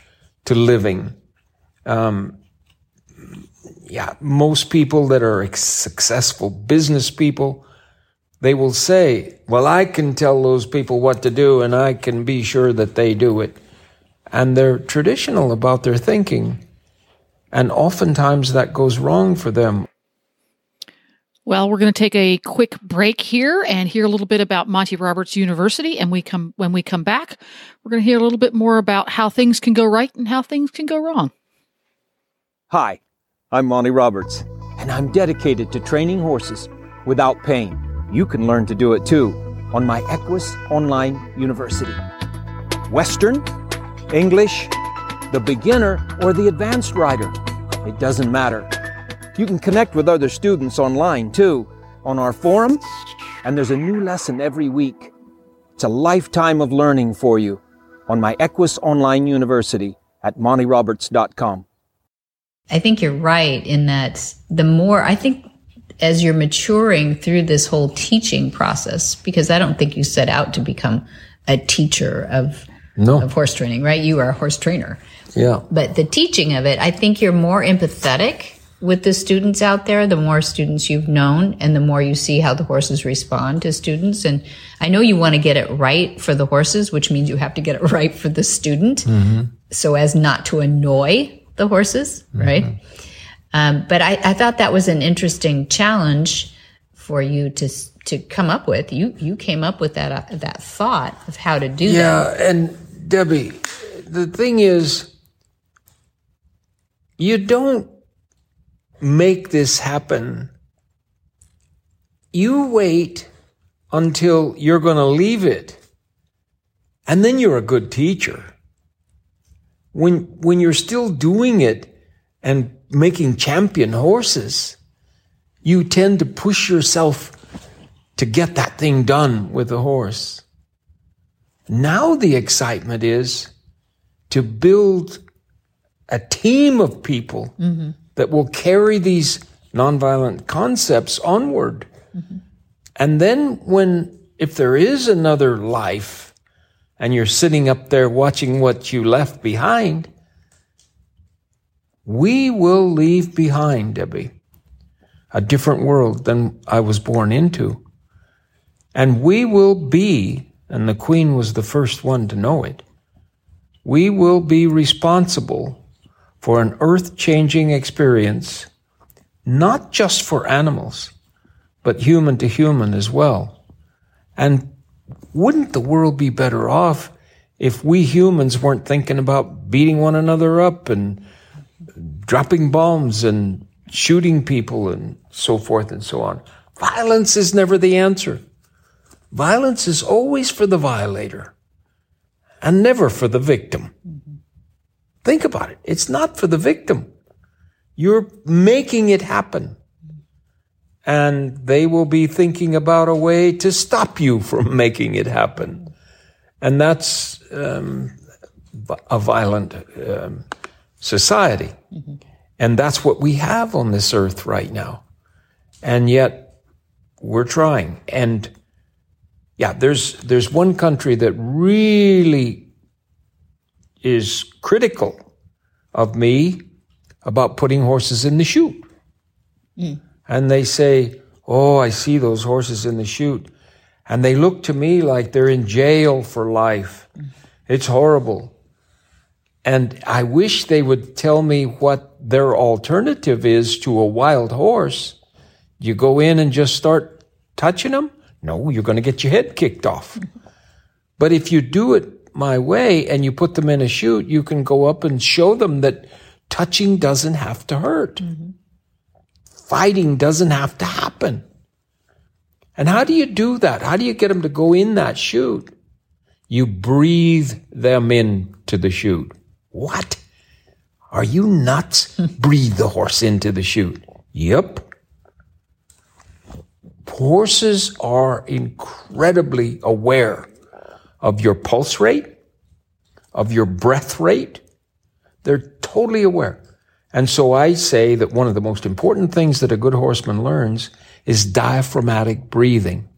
to living. Um, yeah, most people that are successful business people, they will say, well, I can tell those people what to do and I can be sure that they do it. And they're traditional about their thinking. And oftentimes that goes wrong for them. Well, we're going to take a quick break here and hear a little bit about Monty Roberts University. And we come when we come back, we're going to hear a little bit more about how things can go right and how things can go wrong. Hi, I'm Monty Roberts, and I'm dedicated to training horses without pain. You can learn to do it too on my Equus Online University. Western, English, the beginner, or the advanced rider. It doesn't matter. You can connect with other students online too, on our forum, and there's a new lesson every week. It's a lifetime of learning for you on my Equus Online University at montyroberts.com. I think you're right in that the more, I think as you're maturing through this whole teaching process, because I don't think you set out to become a teacher of, No. of horse training, right? You are a horse trainer. Yeah. But the teaching of it, I think you're more empathetic with the students out there, the more students you've known and the more you see how the horses respond to students. And I know you want to get it right for the horses, which means you have to get it right for the student so as not to annoy the horses, right? Um, but I, I thought that was an interesting challenge for you to to come up with. You you came up with that uh, that thought of how to do that. Yeah, and Debbie, the thing is, you don't make this happen. You wait until you're going to leave it, and then you're a good teacher. When when you're still doing it and making champion horses, you tend to push yourself to get that thing done with the horse. Now the excitement is to build a team of people mm-hmm. That will carry these nonviolent concepts onward. Mm-hmm. And then when, if there is another life and you're sitting up there watching what you left behind, we will leave behind, Debbie, a different world than I was born into. And we will be, and the Queen was the first one to know it, we will be responsible for an earth changing experience, not just for animals, but human to human as well. And wouldn't the world be better off if we humans weren't thinking about beating one another up and dropping bombs and shooting people and so forth and so on? Violence is never the answer. Violence is always for the violator and never for the victim. Think about it. It's not for the victim. You're making it happen. And they will be thinking about a way to stop you from making it happen. And that's um, a violent um, society. And that's what we have on this earth right now. And yet we're trying. And yeah, there's there's one country that really is critical of me about putting horses in the chute. Hmm. And they say, "Oh, I see those horses in the chute." And they look to me like they're in jail for life. Hmm. It's horrible. And I wish they would tell me what their alternative is to a wild horse. You go in and just start touching them? No, you're going to get your head kicked off. But if you do it my way and you put them in a chute, you can go up and show them that touching doesn't have to hurt. Mm-hmm. Fighting doesn't have to happen. And how do you do that? How do you get them to go in that chute? You breathe them into the chute. What? Are you nuts? breathe the horse into the chute. Yep. Horses are incredibly aware of your pulse rate, of your breath rate. They're totally aware. And so I say that one of the most important things that a good horseman learns is diaphragmatic breathing.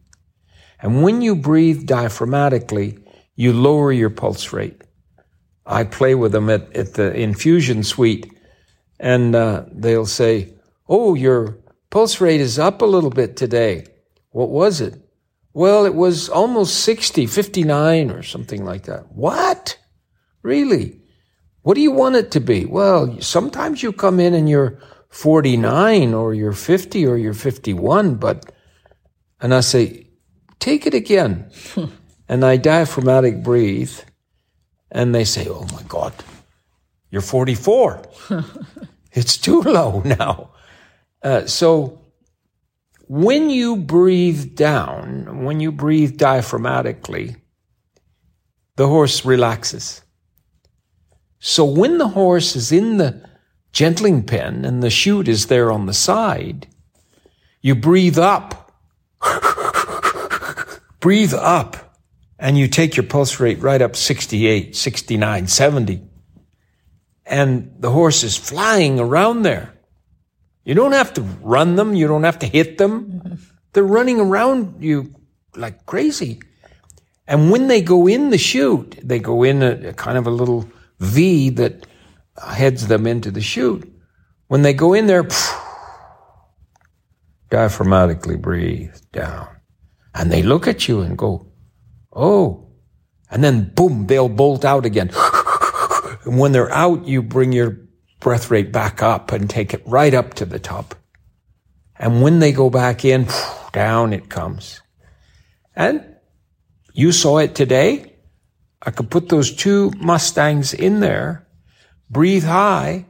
And when you breathe diaphragmatically, you lower your pulse rate. I play with them at, at the infusion suite and uh, they'll say, Oh, your pulse rate is up a little bit today. What was it? Well, it was almost 60, 59 or something like that. What? Really? What do you want it to be? Well, sometimes you come in and you're 49 or you're 50 or you're 51, but, and I say, take it again. and I diaphragmatic breathe and they say, oh my God, you're 44. it's too low now. Uh, so when you breathe down, when you breathe diaphragmatically, the horse relaxes. So when the horse is in the gentling pen and the chute is there on the side, you breathe up. breathe up. And you take your pulse rate right up 68, 69, 70. And the horse is flying around there. You don't have to run them. You don't have to hit them. Mm-hmm. They're running around you like crazy. And when they go in the chute, they go in a, a kind of a little V that heads them into the chute. When they go in there, diaphragmatically breathe down. And they look at you and go, oh. And then boom, they'll bolt out again. and when they're out, you bring your breath rate back up and take it right up to the top. And when they go back in, down it comes. And you saw it today. I could put those two Mustangs in there, breathe high,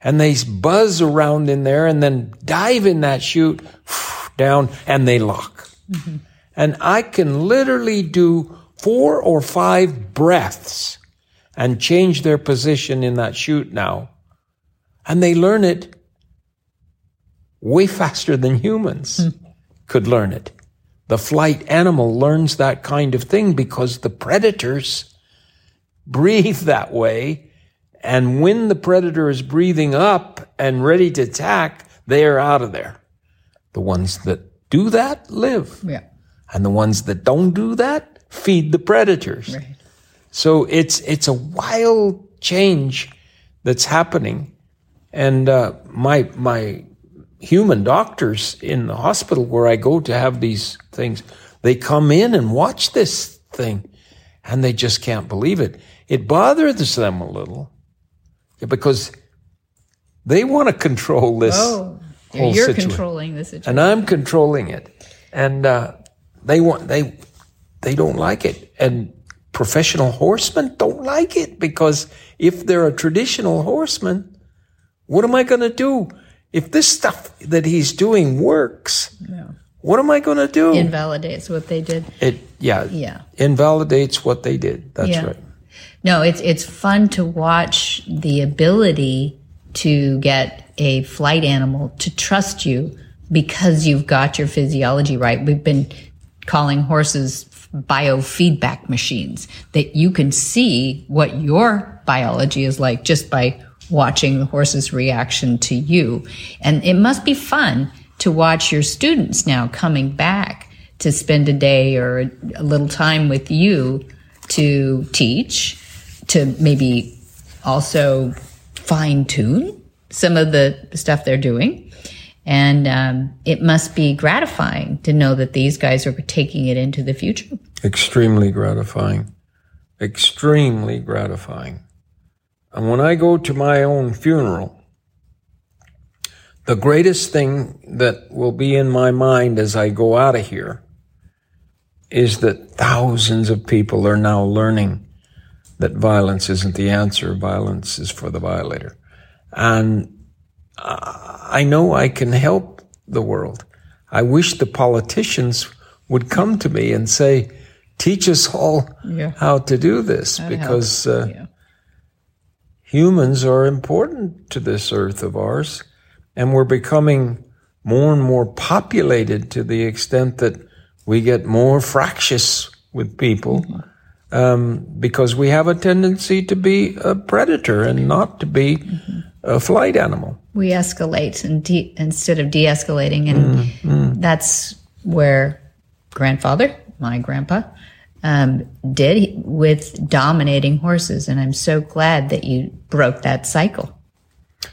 and they buzz around in there and then dive in that chute down and they lock. Mm-hmm. And I can literally do four or five breaths and change their position in that chute now. And they learn it way faster than humans mm. could learn it. The flight animal learns that kind of thing because the predators breathe that way and when the predator is breathing up and ready to attack, they are out of there. The ones that do that live. Yeah. And the ones that don't do that feed the predators. Right. So it's, it's a wild change that's happening. And, uh, my, my human doctors in the hospital where I go to have these things, they come in and watch this thing and they just can't believe it. It bothers them a little because they want to control this. Oh, you're situation. controlling the situation, and I'm controlling it, and uh, they want they they don't like it, and professional horsemen don't like it because if they're a traditional horseman, what am I going to do if this stuff that he's doing works? Yeah. What am I going to do? Invalidates what they did. It yeah yeah invalidates what they did. That's yeah. right no, it's it's fun to watch the ability to get a flight animal to trust you because you've got your physiology right. We've been calling horses biofeedback machines that you can see what your biology is like just by watching the horse's reaction to you. And it must be fun to watch your students now coming back to spend a day or a little time with you to teach to maybe also fine tune some of the stuff they're doing. And um, it must be gratifying to know that these guys are taking it into the future. Extremely gratifying. Extremely gratifying. And when I go to my own funeral, the greatest thing that will be in my mind as I go out of here is that thousands of people are now learning that violence isn't the answer. Violence is for the violator. And I know I can help the world. I wish the politicians would come to me and say, teach us all yeah. how to do this that because uh, yeah. Humans are important to this earth of ours and we're becoming more and more populated to the extent that we get more fractious with people. Um, because we have a tendency to be a predator and not to be mm-hmm. a flight animal. We escalate and de- instead of de-escalating, and mm-hmm. that's where grandfather, my grandpa, um, did with dominating horses, and I'm so glad that you broke that cycle.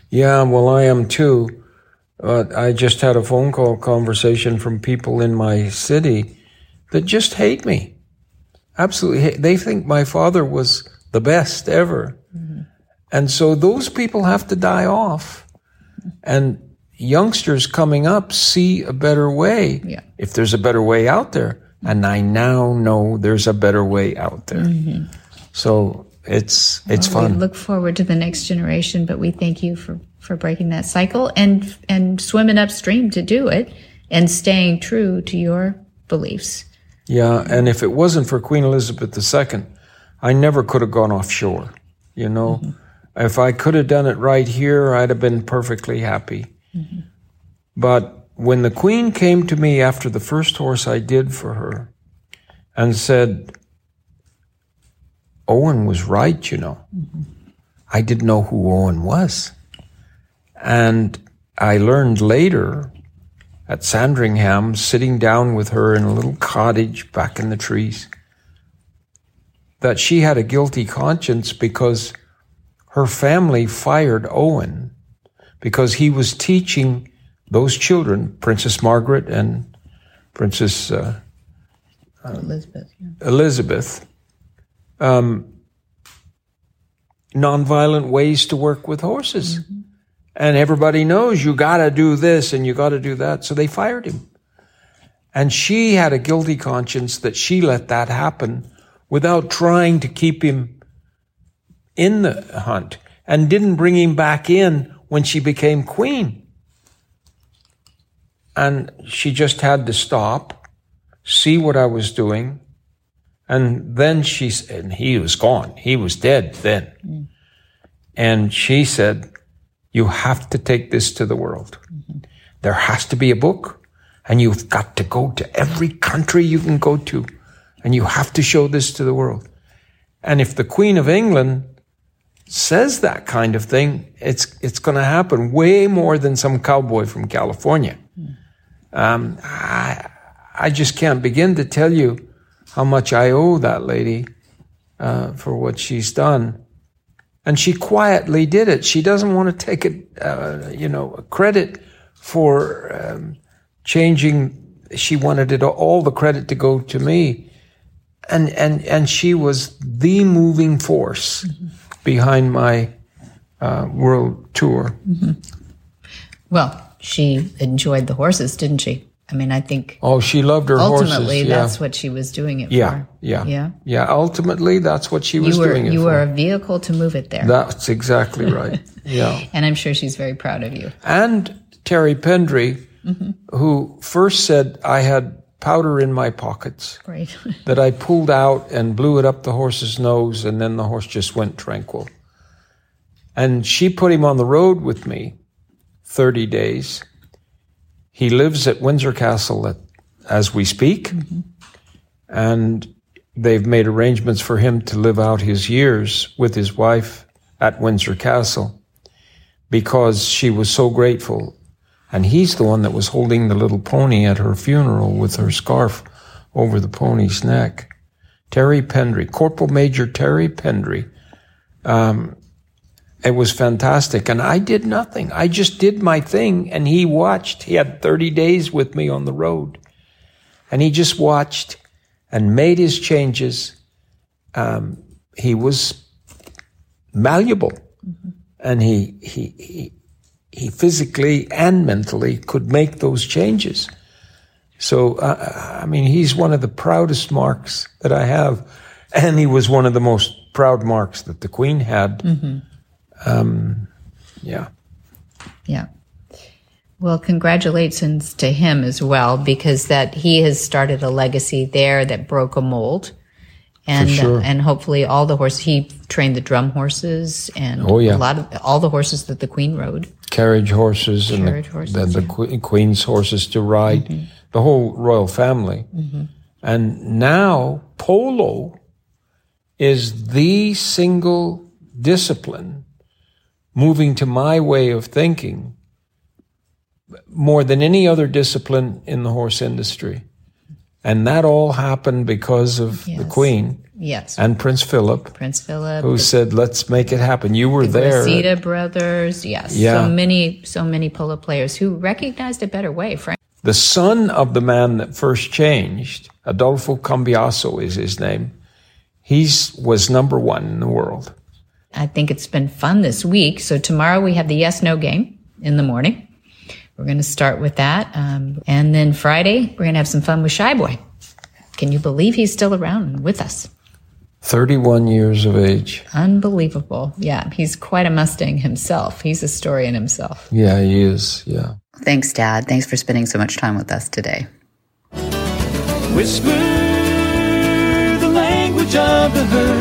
Yeah, well, I am too. Uh, I just had a phone call conversation from people in my city that just hate me absolutely they think my father was the best ever mm-hmm. and so those people have to die off and youngsters coming up see a better way yeah. if there's a better way out there and i now know there's a better way out there mm-hmm. so it's it's well, fun we look forward to the next generation but we thank you for for breaking that cycle and and swimming upstream to do it and staying true to your beliefs yeah, and if it wasn't for Queen Elizabeth II, I never could have gone offshore. You know, mm-hmm. If I could have done it right here, I'd have been perfectly happy. But when the queen came to me after the first horse I did for her and said, Owen was right, you know. I didn't know who Owen was. And I learned later at Sandringham, sitting down with her in a little cottage back in the trees, that she had a guilty conscience because her family fired Owen because he was teaching those children, Princess Margaret and Princess uh, Elizabeth. Yeah. Elizabeth, um, nonviolent ways to work with horses. And everybody knows you got to do this and you got to do that. So they fired him. And she had a guilty conscience that she let that happen without trying to keep him in the hunt and didn't bring him back in when she became queen. And she just had to stop, see what I was doing. And then she said, and he was gone. He was dead then. And she said, you have to take this to the world. There has to be a book and you've got to go to every country you can go to and you have to show this to the world. And if the Queen of England says that kind of thing, it's, it's going to happen way more than some cowboy from California. Um, I, I just can't begin to tell you how much I owe that lady uh, for what she's done. And she quietly did it. She doesn't want to take it, uh, you know, credit for um, changing. She wanted it all the credit to go to me, and and and she was the moving force behind my uh, world tour. Well, she enjoyed the horses, didn't she? I mean, I think Oh, she loved her ultimately horses. Yeah. that's what she was doing it yeah, for. yeah, Yeah. yeah. Ultimately, that's what she was were doing it you for. were a vehicle to move it there. That's exactly right. yeah. and I'm sure she's very proud of you. and Terry Pendry, Mm-hmm. who first said I had powder in my pockets Right. that I pulled out and blew it up the horse's nose, and then the horse just went tranquil. And she put him on the road with me 30 days. He lives at Windsor Castle at, as we speak, and they've made arrangements for him to live out his years with his wife at Windsor Castle because she was so grateful. And he's the one that was holding the little pony at her funeral with her scarf over the pony's neck. Terry Pendry, Corporal Major Terry Pendry. Um, it was fantastic. And I did nothing. I just did my thing. And he watched. He had 30 days with me on the road. And he just watched and made his changes. Um, he was malleable. And he, he, he, he physically and mentally could make those changes. So, uh, I mean, he's one of the proudest marks that I have. And he was one of the most proud marks that the Queen had. Um, yeah. Yeah. Well, congratulations to him as well, because that he has started a legacy there that broke a mold. And, sure. uh, and hopefully all the horses, he trained the drum horses and Oh, yeah. a lot of all the horses that the queen rode. Carriage horses and Carriage the, horses, the, the yeah. Queen's horses to ride, Mm-hmm. the whole royal family. And now polo is the single discipline moving to my way of thinking more than any other discipline in the horse industry. And that all happened because of the Queen Yes. and Prince Philip, Prince Philip, who said, let's make it happen. You were the there. Zeta brothers. Yes. Yeah. So many, so many polo players who recognized a better way. Frank. The son of the man that first changed, Adolfo Cambiaso is his name. He's was number one in the world. I think it's been fun this week. So tomorrow we have the yes no game in the morning. We're going to start with that. Um, and then Friday, we're going to have some fun with Shy Boy. Can you believe he's still around and with us? 31 years of age. Unbelievable. Yeah, he's quite a Mustang himself. He's a story in himself. Yeah, he is. Yeah. Thanks, Dad. Thanks for spending so much time with us today. Whisper the language of the herd.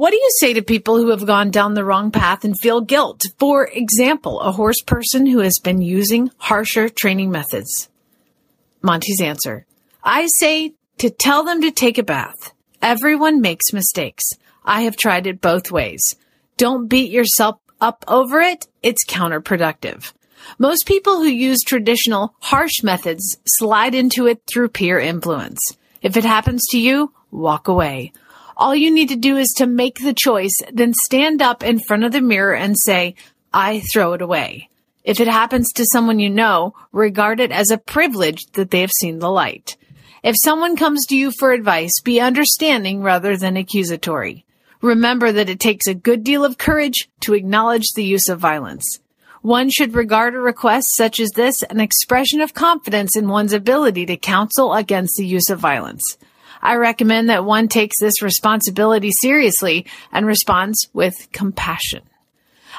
what do you say to people who have gone down the wrong path and feel guilt? For example, a horse person who has been using harsher training methods. Monty's answer. I say to tell them to take a bath. Everyone makes mistakes. I have tried it both ways. Don't beat yourself up over it. It's counterproductive. Most people who use traditional harsh methods slide into it through peer influence. If it happens to you, walk away. All you need to do is to make the choice, then stand up in front of the mirror and say, I throw it away. If it happens to someone you know, regard it as a privilege that they have seen the light. If someone comes to you for advice, be understanding rather than accusatory. Remember that it takes a good deal of courage to acknowledge the use of violence. One should regard a request such as this an expression of confidence in one's ability to counsel against the use of violence. I recommend that one takes this responsibility seriously and responds with compassion.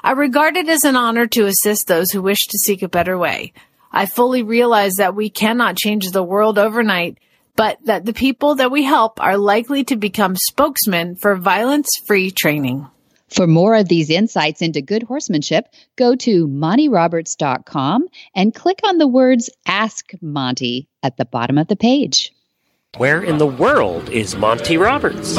I regard it as an honor to assist those who wish to seek a better way. I fully realize that we cannot change the world overnight, but that the people that we help are likely to become spokesmen for violence free training. For more of these insights into good horsemanship, go to montyroberts.com and click on the words Ask Monty at the bottom of the page. Where in the world is Monty Roberts?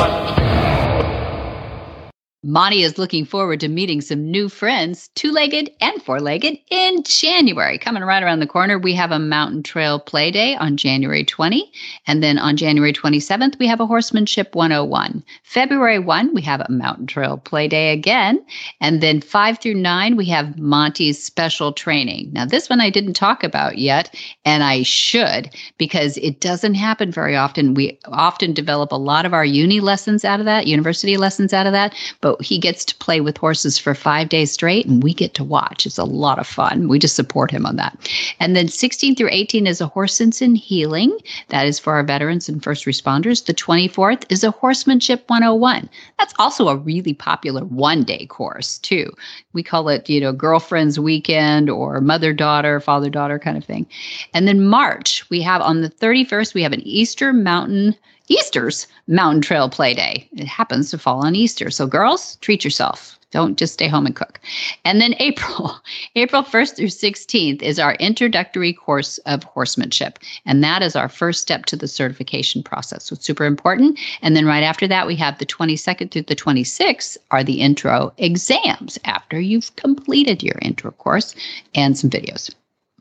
Monty is looking forward to meeting some new friends, two legged and four legged, in January. Coming right around the corner, we have a Mountain Trail Play Day on January 20. And then on January 27th, we have a Horsemanship 101. February 1, we have a Mountain Trail Play Day again. And then 5 through 9, we have Monty's special training. Now, this one I didn't talk about yet, and I should because it doesn't happen very often. We often develop a lot of our uni lessons out of that, university lessons out of that. But he gets to play with horses for five days straight and we get to watch. It's a lot of fun. We just support him on that. And then 16 through 18 is a horse sense and healing. That is for our veterans and first responders. The 24th is a horsemanship 101. That's also a really popular one day course, too. We call it, you know, girlfriend's weekend or mother daughter, father daughter kind of thing. And then March, we have on the 31st, we have an Easter Mountain Easter's Mountain Trail Play Day. It happens to fall on Easter. So, girls, treat yourself. Don't just stay home and cook. And then April, April 1st through 16th is our introductory course of horsemanship. And that is our first step to the certification process. So it's super important. And then right after that, we have the 22nd through the 26th are the intro exams after you've completed your intro course and some videos.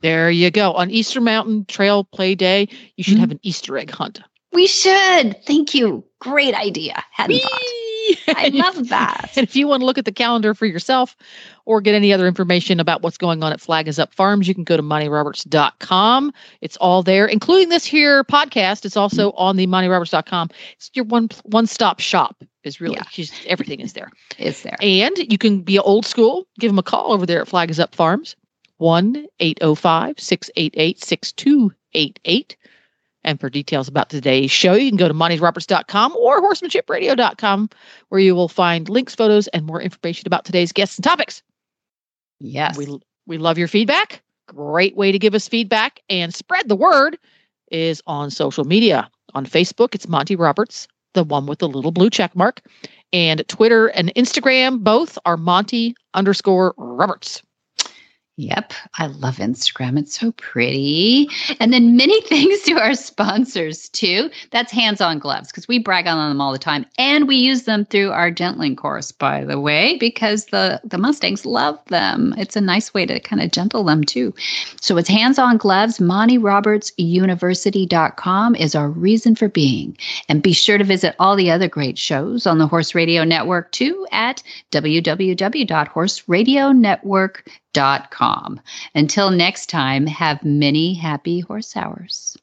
There you go. On Easter Mountain Trail Play Day, you should mm-hmm. have an Easter egg hunt. We should. Thank you. Great idea. Hadn't Whee! thought. I love that. and if you want to look at the calendar for yourself or get any other information about what's going on at Flag is Up Farms, you can go to montyroberts.com. It's all there, including this here podcast. It's also on the montyroberts.com. It's your one one stop shop. Is really yeah. everything is there. It's there. And you can be old school. Give them a call over there at Flag is Up Farms. 1 805 688 6288. And for details about today's show, you can go to montyroberts.com or horsemanship.radio.com, where you will find links, photos, and more information about today's guests and topics. Yes. We, we love your feedback. Great way to give us feedback and spread the word is on social media. On Facebook, it's Monty Roberts, the one with the little blue check mark. And Twitter and Instagram, both are Monty underscore Roberts. Yep, I love Instagram. It's so pretty. And then many thanks to our sponsors too. That's Hands On Gloves because we brag on them all the time, and we use them through our gentling course, by the way, because the the Mustangs love them. It's a nice way to kind of gentle them too. So it's Hands On Gloves. MontyRobertsUniversity.com is our reason for being, and be sure to visit all the other great shows on the Horse Radio Network too at www.horseradionetwork.com Until next time, have many happy horse hours.